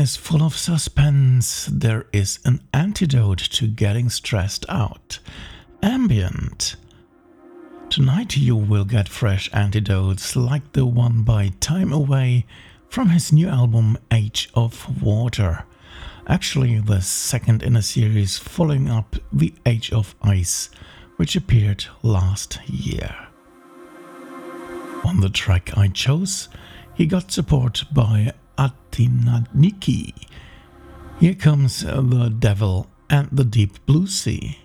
is full of suspense, there is an antidote to getting stressed out ambient. Tonight you will get fresh antidotes like the one by Time Away from his new album Age of Water. Actually, the second in a series following up The Age of Ice, which appeared last year. On the track I chose, he got support by Athinaniki. Here comes The Devil and the Deep Blue Sea.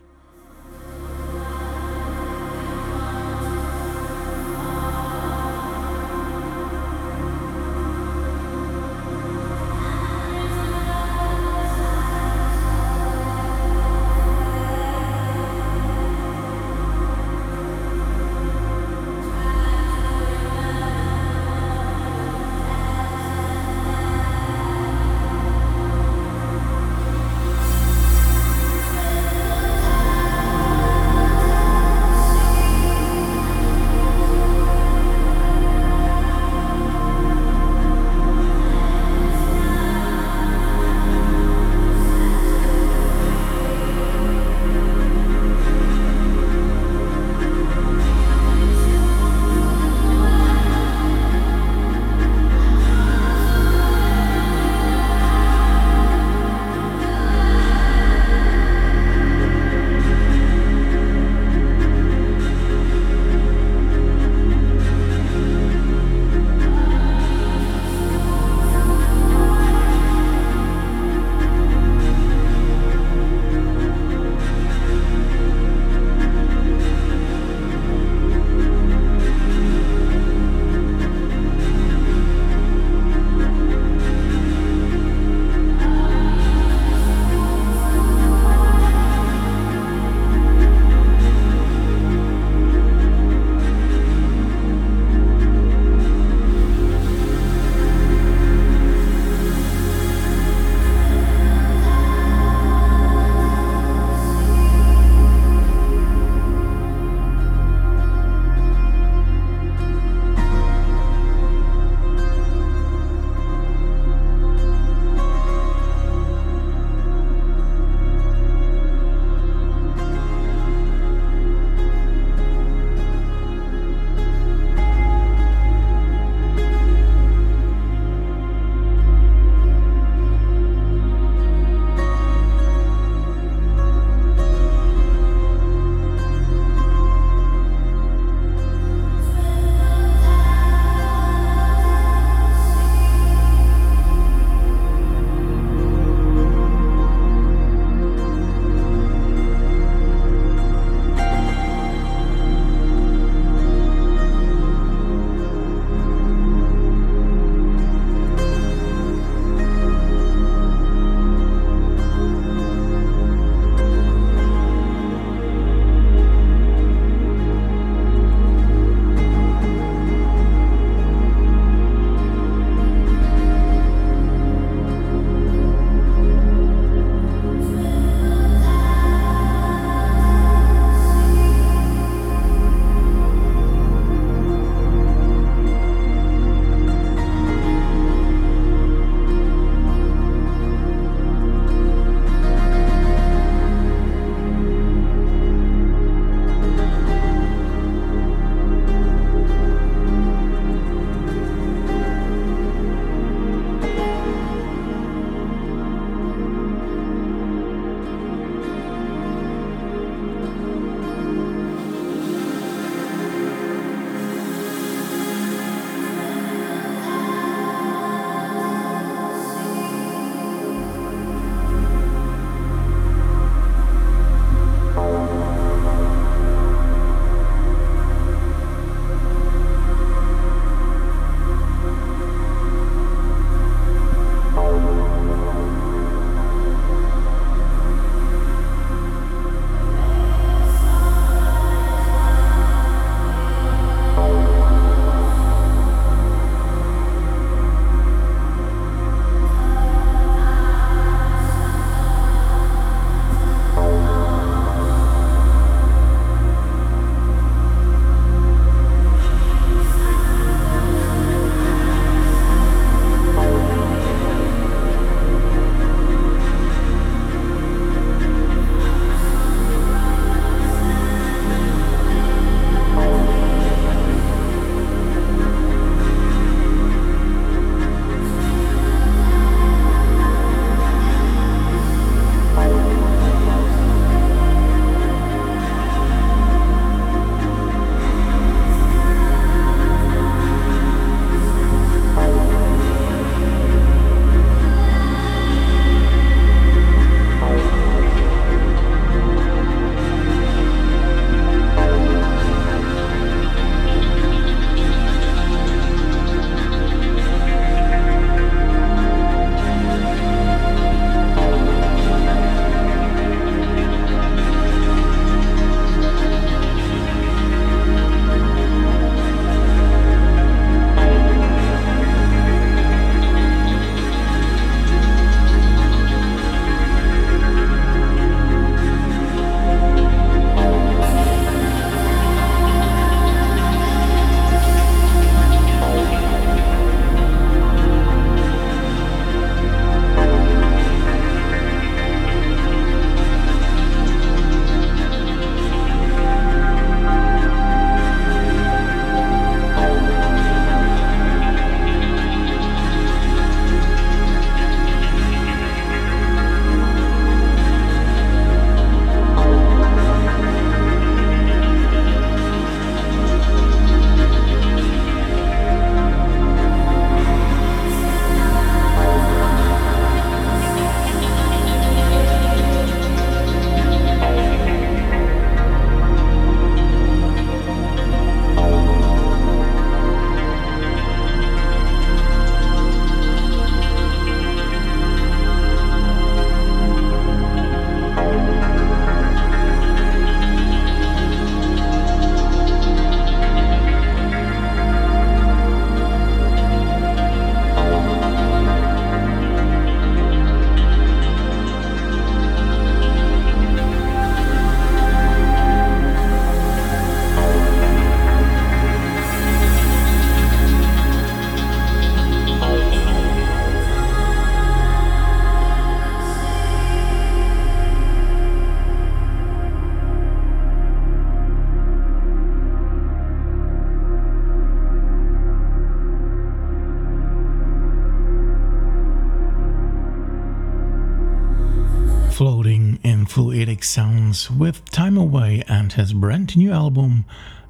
With Time Away and his brand new album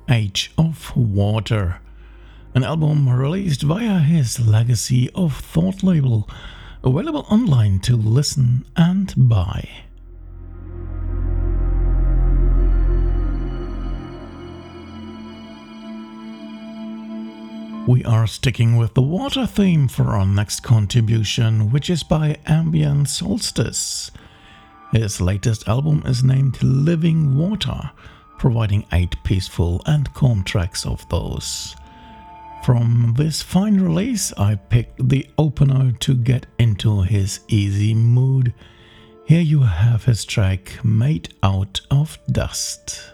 Age of Water. An album released via his Legacy of Thought label, available online to listen and buy. We are sticking with the water theme for our next contribution, which is by Ambiente Solstice. His latest album is named Living Water, providing eight peaceful and calm tracks of those. From this fine release, I picked the opener to get into his easy mood. Here you have his track Made Out of Dust.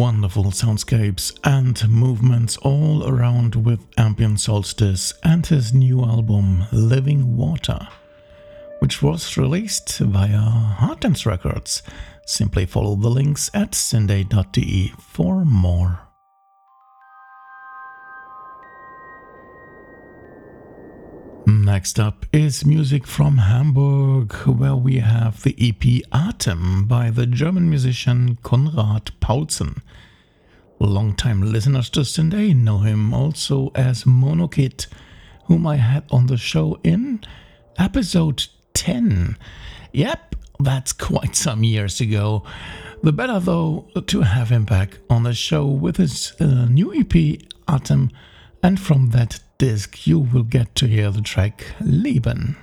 Wonderful soundscapes and movements all around with Ambiente Solstice and his new album Living Water, which was released via Dance Records. Simply follow the links at syndae.de for more. Next up is music from Hamburg, where we have the EP Atem by the German musician Konrad Paulsen. Longtime listeners to Syndae know him also as Monokid, whom I had on the show in episode 10. Yep, that's quite some years ago. The better, though, to have him back on the show with his uh, new EP, Atem, and from that disc you will get to hear the track Leben.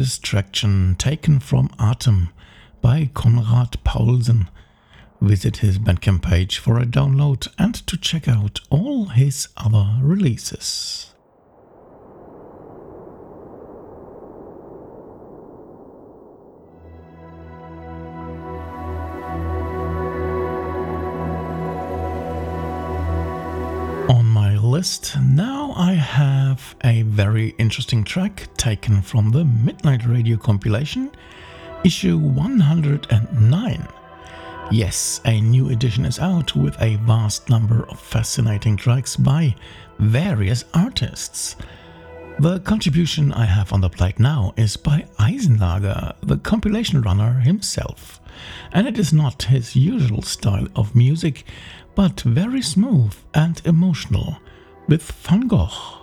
Distraction taken from Atem by Konrad Paulsen. Visit his Bandcamp page for a download and to check out all his other releases. On my list. Now I have a very interesting track taken from the Midnight Radio compilation, issue 109. Yes, a new edition is out with a vast number of fascinating tracks by various artists. The contribution I have on the plate now is by Eisenlager, the compilation runner himself, and it is not his usual style of music, but very smooth and emotional with Gogh.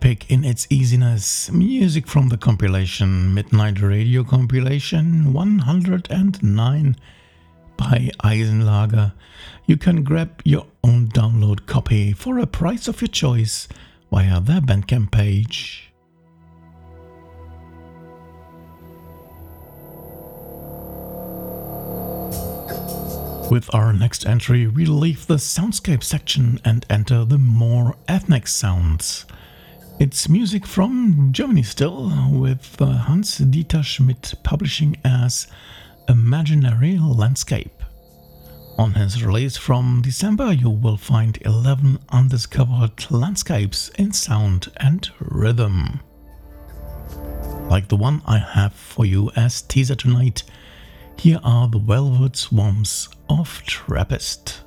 Epic in its easiness. Music from the compilation Midnight Radio Compilation 109 by Eisenlager. You can grab your own download copy for a price of your choice via their Bandcamp page. With our next entry, we leave the soundscape section and enter the more ethnic sounds. It's music from Germany still, with uh, Hans Dieter Schmidt publishing as Imaginary Landscape. On his release from December, you will find 11 undiscovered landscapes in sound and rhythm. Like the one I have for you as teaser tonight, here are the Velvet Swamps of Trappist.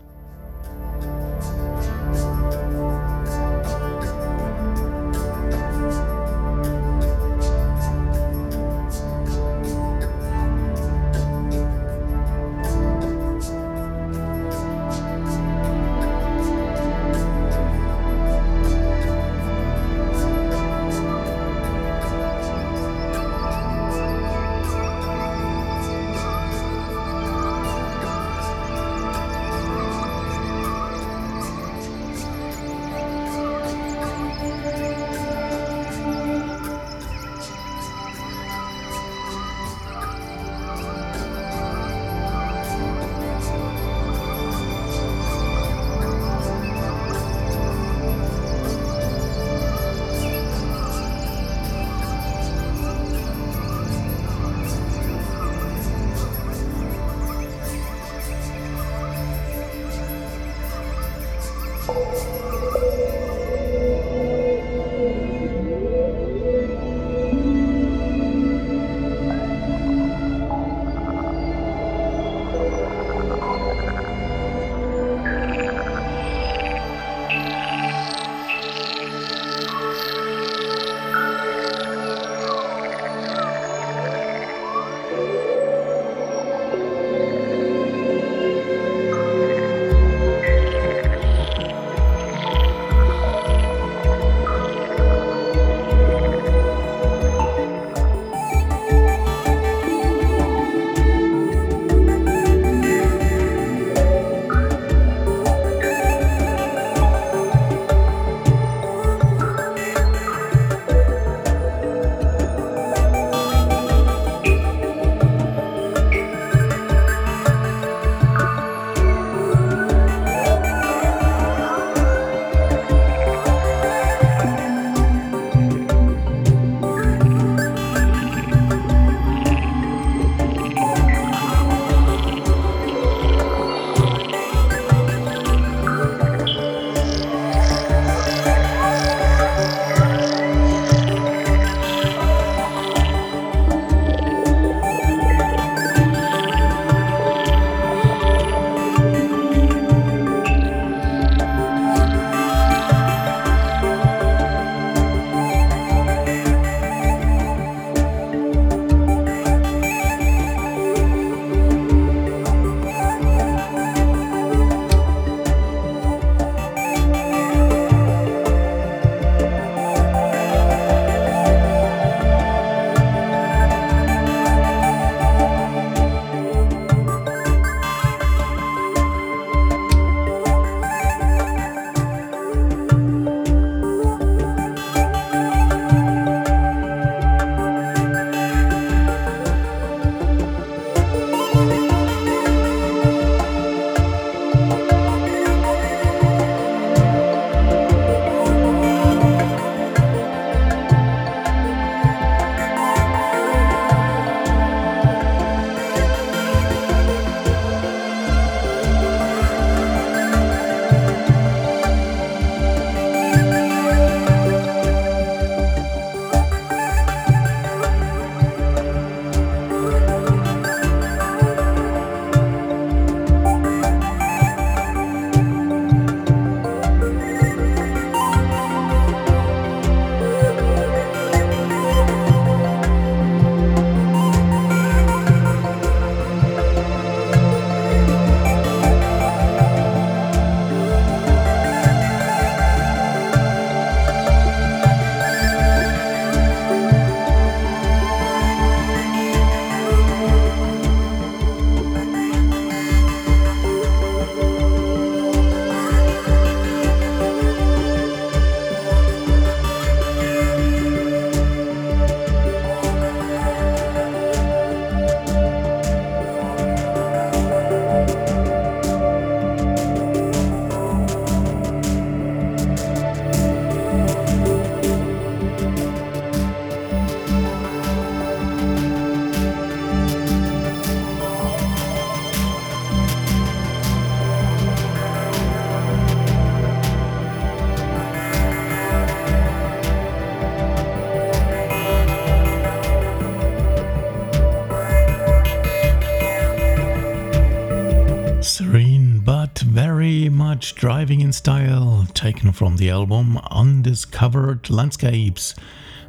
Driving in Style, taken from the album Undiscovered Landscapes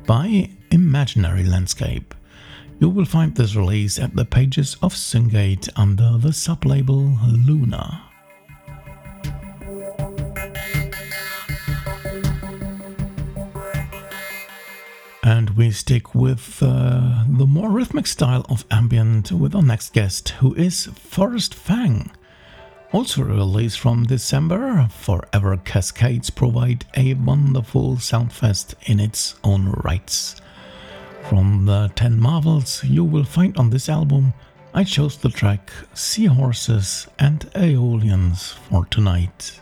by Imaginary Landscape. You will find this release at the pages of Syngate under the sublabel Luna. And we stick with uh, the more rhythmic style of ambient with our next guest, who is Forrest Fang. Also released from December, Forever Cascades provide a wonderful soundfest in its own rights. From the 10 marvels you will find on this album, I chose the track Seahorses and Aeolians for tonight.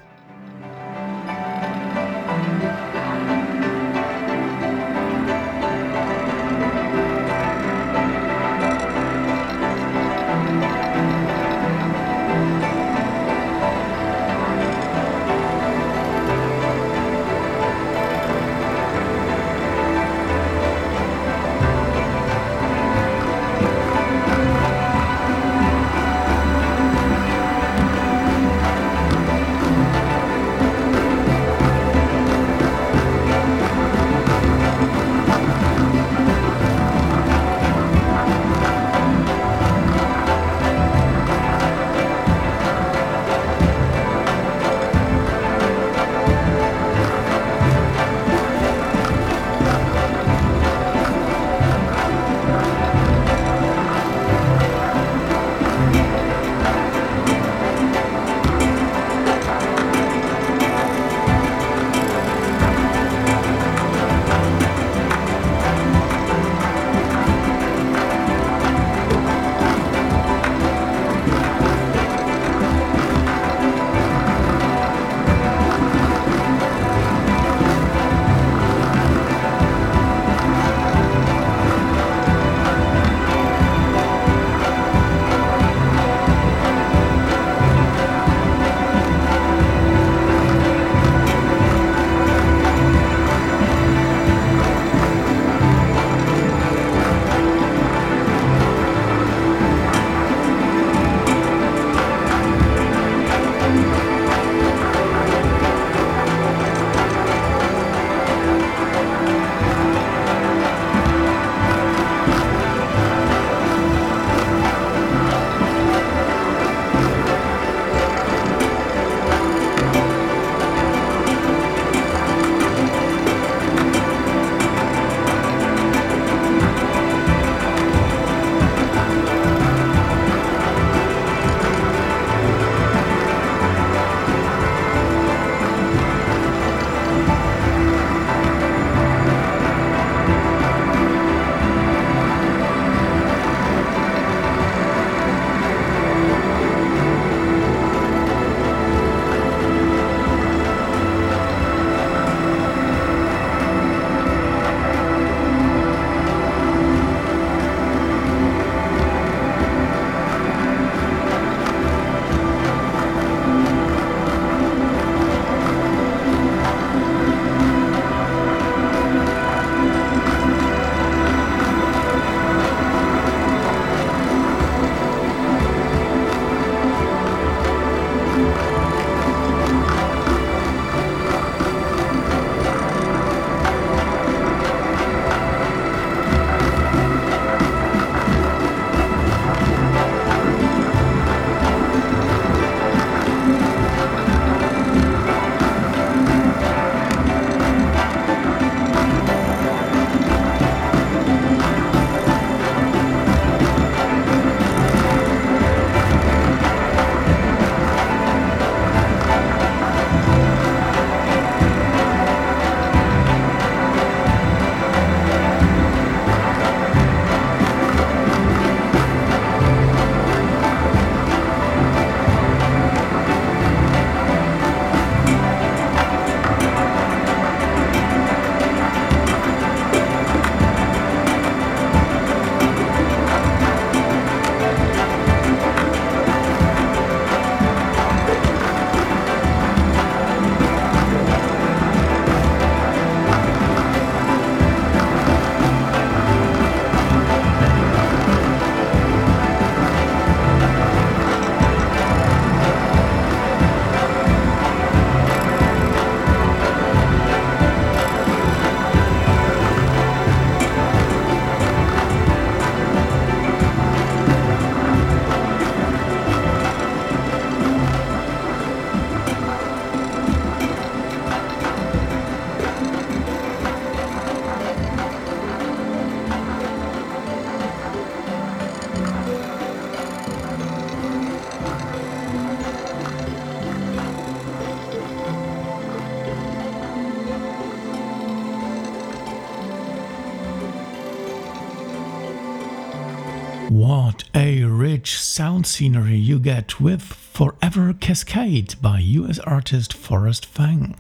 Scenery you get with Forever Cascade by US artist Forrest Fang.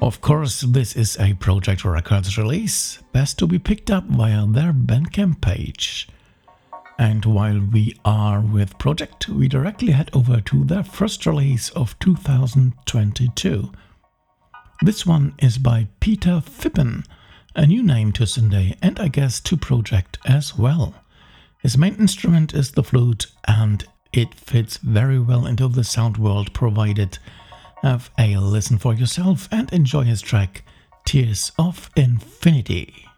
Of course, this is a Project Records release, best to be picked up via their Bandcamp page. And while we are with Project, we directly head over to their first release of 2022. This one is by Peter Phippen, a new name to Syndae and I guess to Project as well. His main instrument is the flute, and it fits very well into the sound world provided. Have a listen for yourself and enjoy his track Tears of Infinity.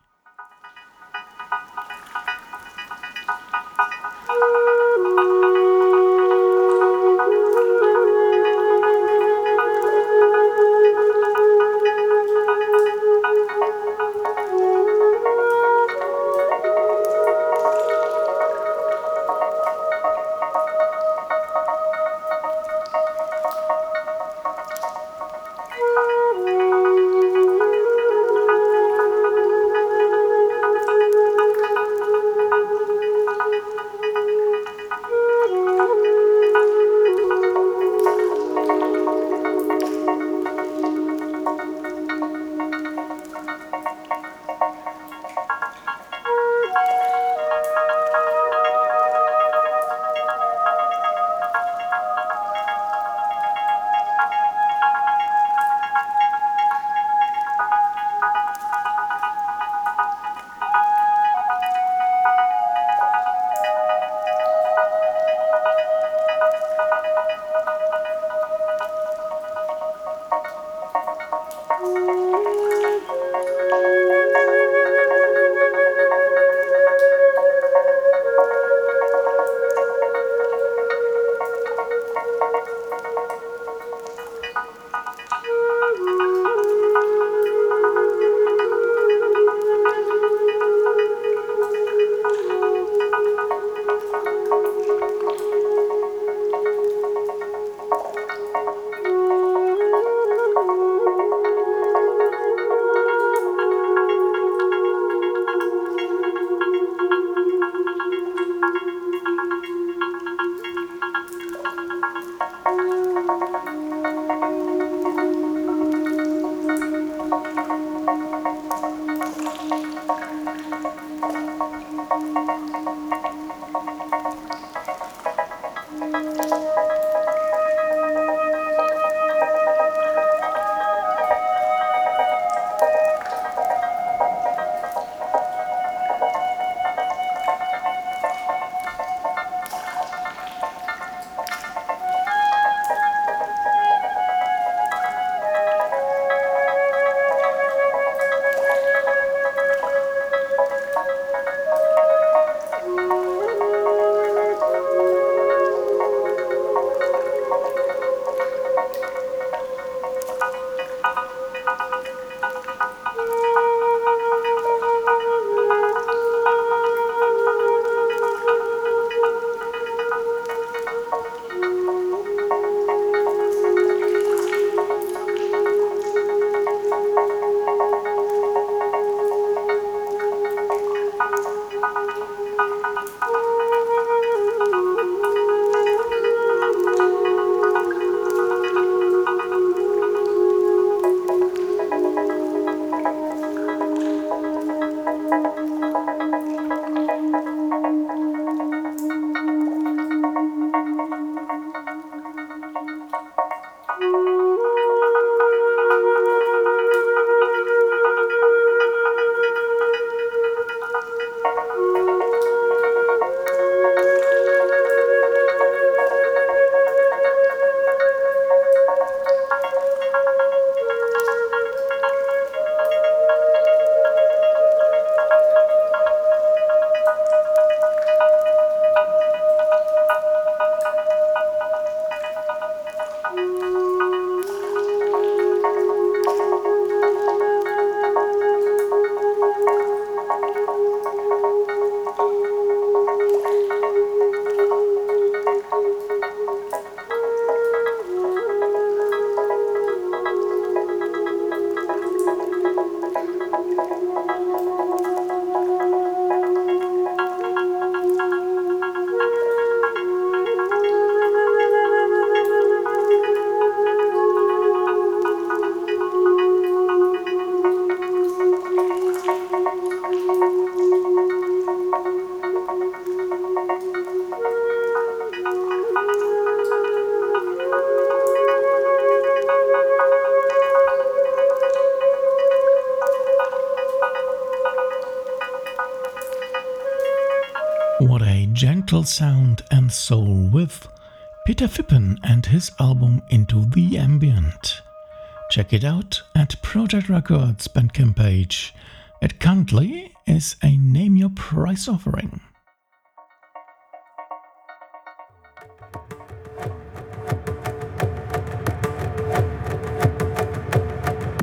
Sound and soul with Peter Phippen and his album Into the Ambient. Check it out at Project Records Bandcamp page. It currently is a name your price offering.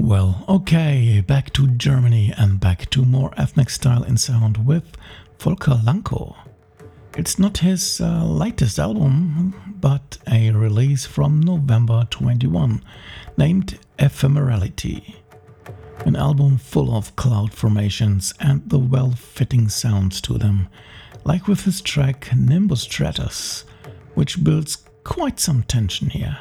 Well, okay, back to Germany and back to more ethnic style in sound with Volker Lankow. It's not his uh, latest album, but a release from November 21 named Ephemerality. An album full of cloud formations and the well fitting sounds to them, like with his track Nimbus Stratus, which builds quite some tension here.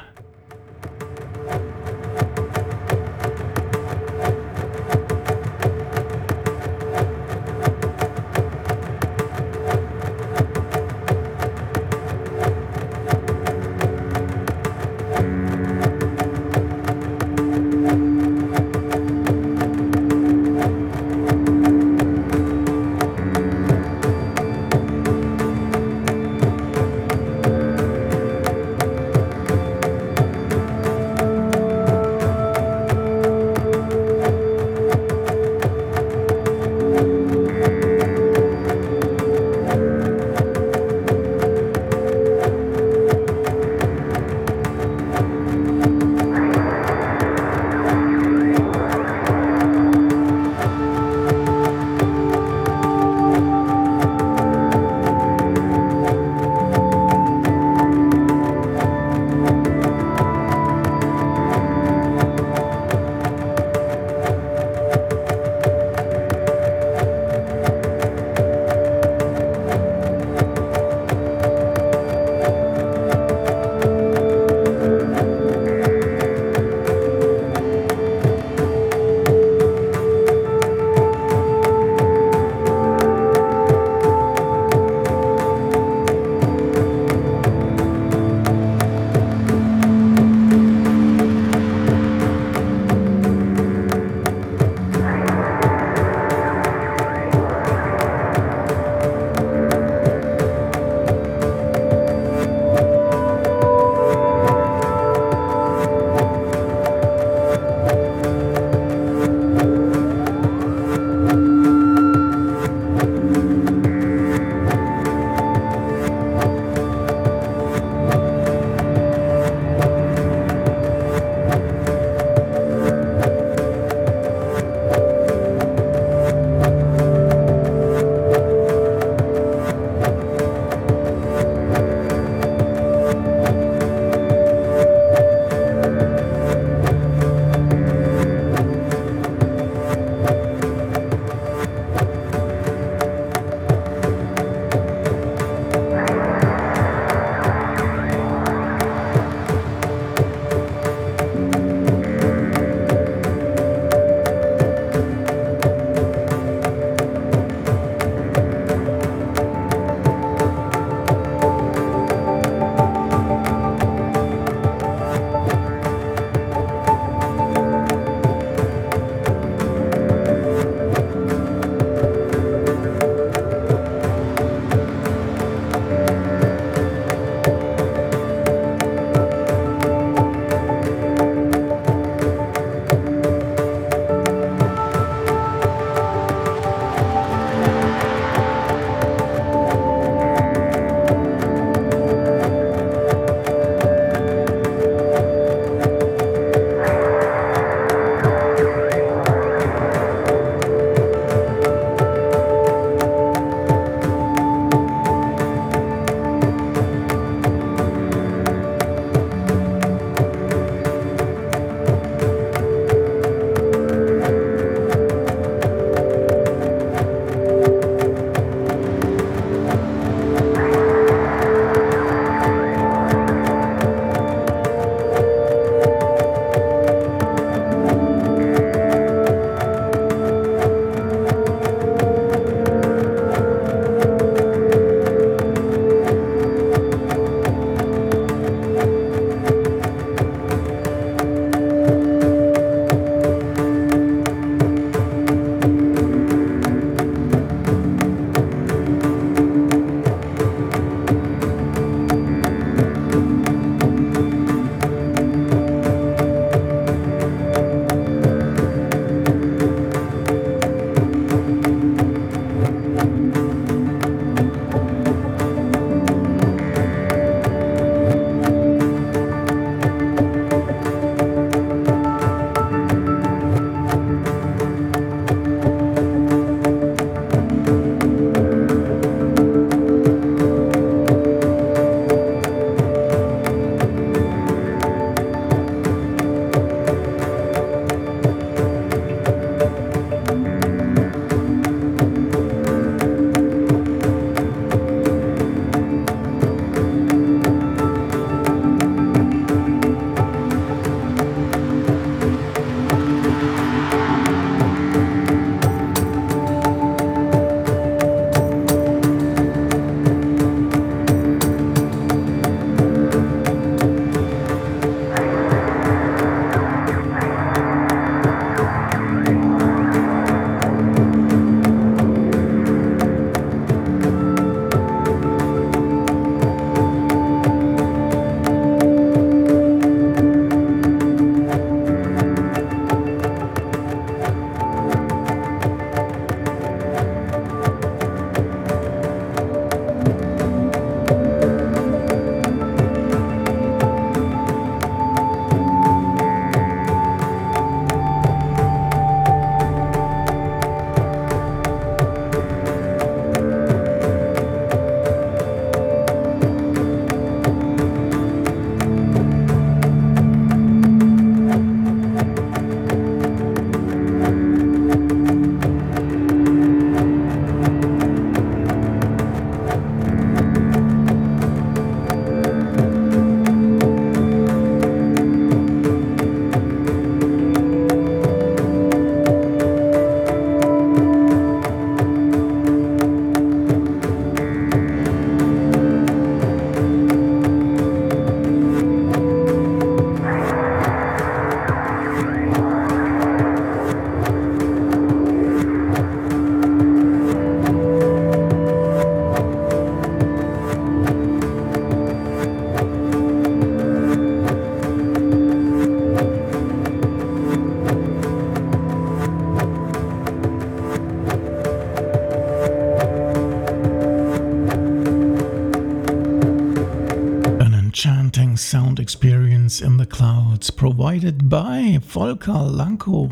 Volker Lankow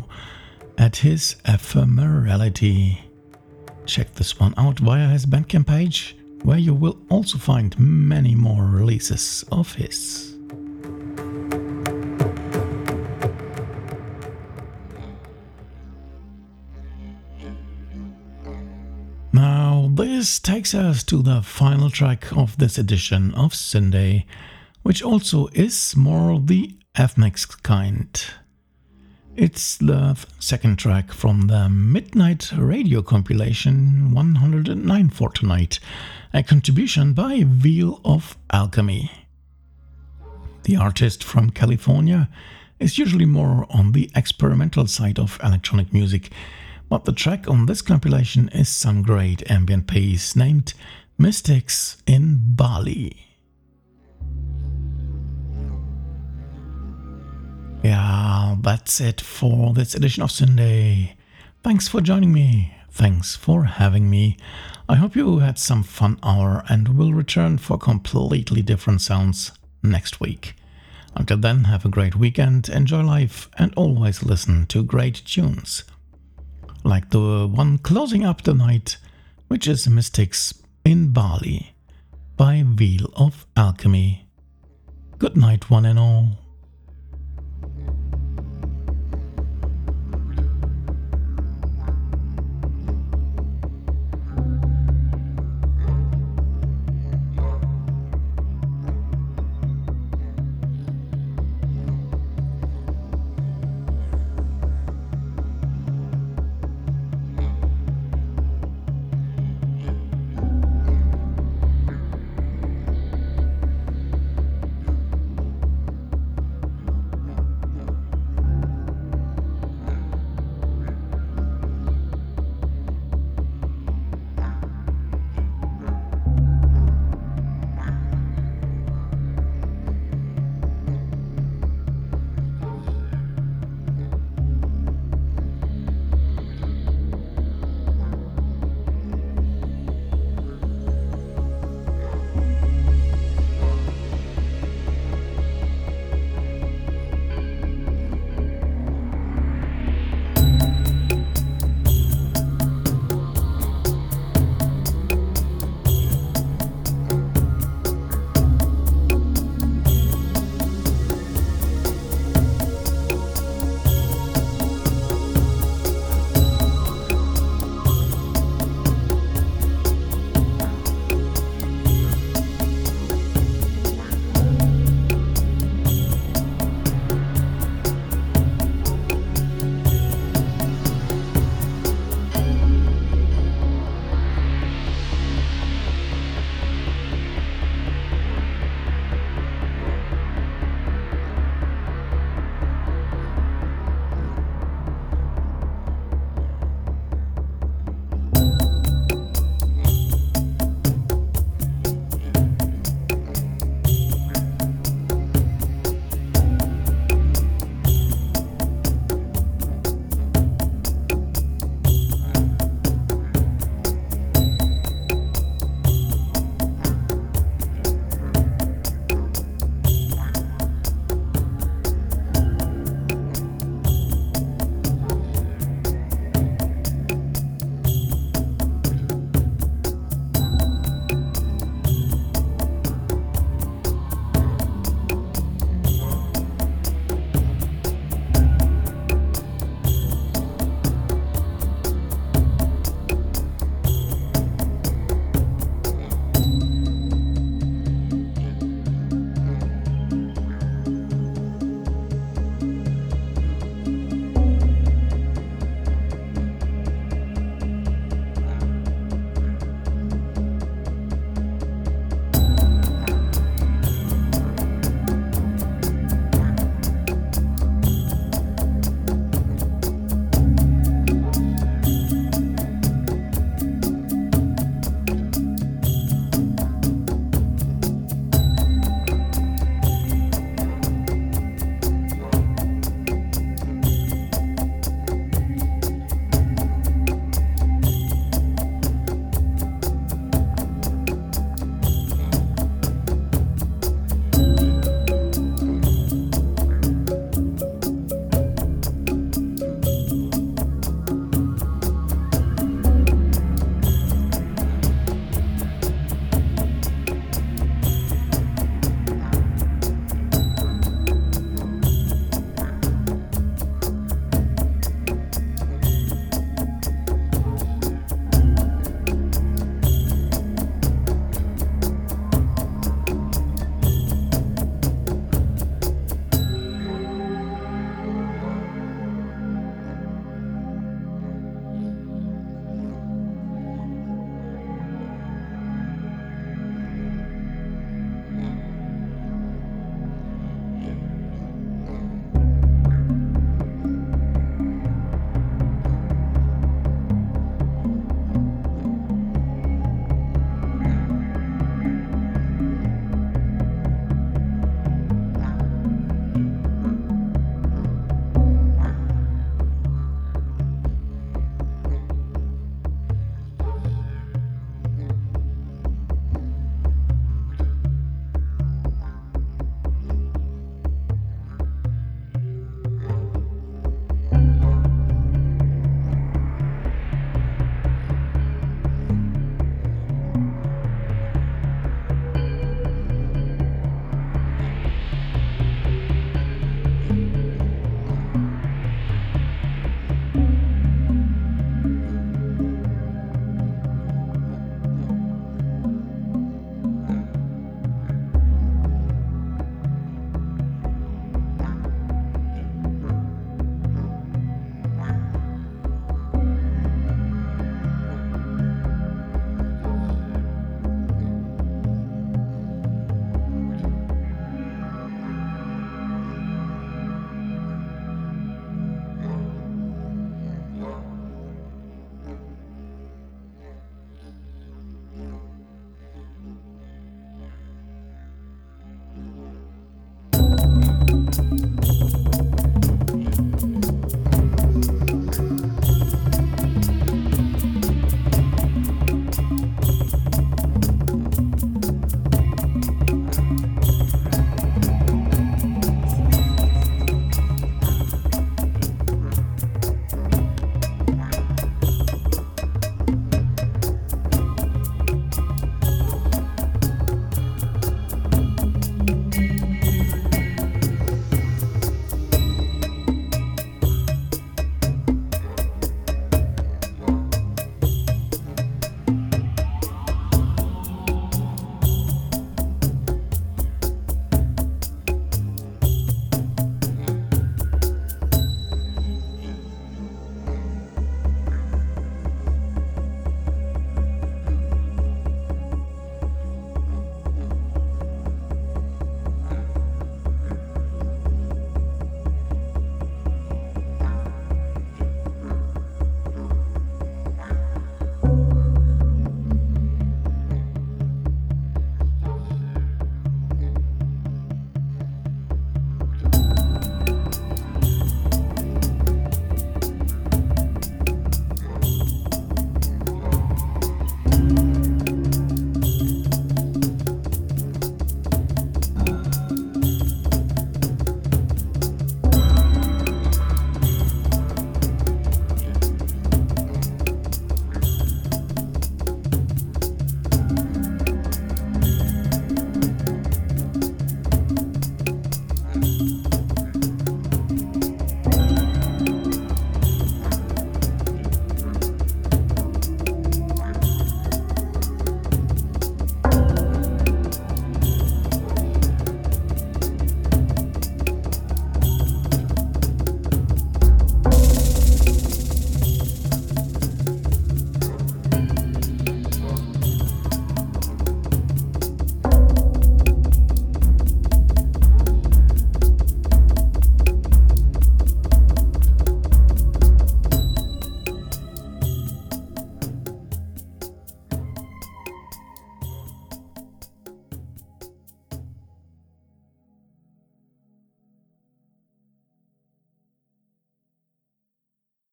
at his Ephemerality. Check this one out via his Bandcamp page, where you will also find many more releases of his. Now, this takes us to the final track of this edition of Syndae, which also is more the F-Mix kind. It's the second track from the Midnight Radio compilation 109 for tonight, a contribution by Veil of Alchemy. The artist from California is usually more on the experimental side of electronic music but the track on this compilation is some great ambient piece named Mystics in Bali. Yeah, that's it for this edition of Syndae. Thanks for joining me. Thanks for having me. I hope you had some fun hour and will return for completely different sounds next week. Until then, have a great weekend, enjoy life, and always listen to great tunes like the one closing up the night, which is Mystics in Bali by Veil of Alchemy. Good night, one and all.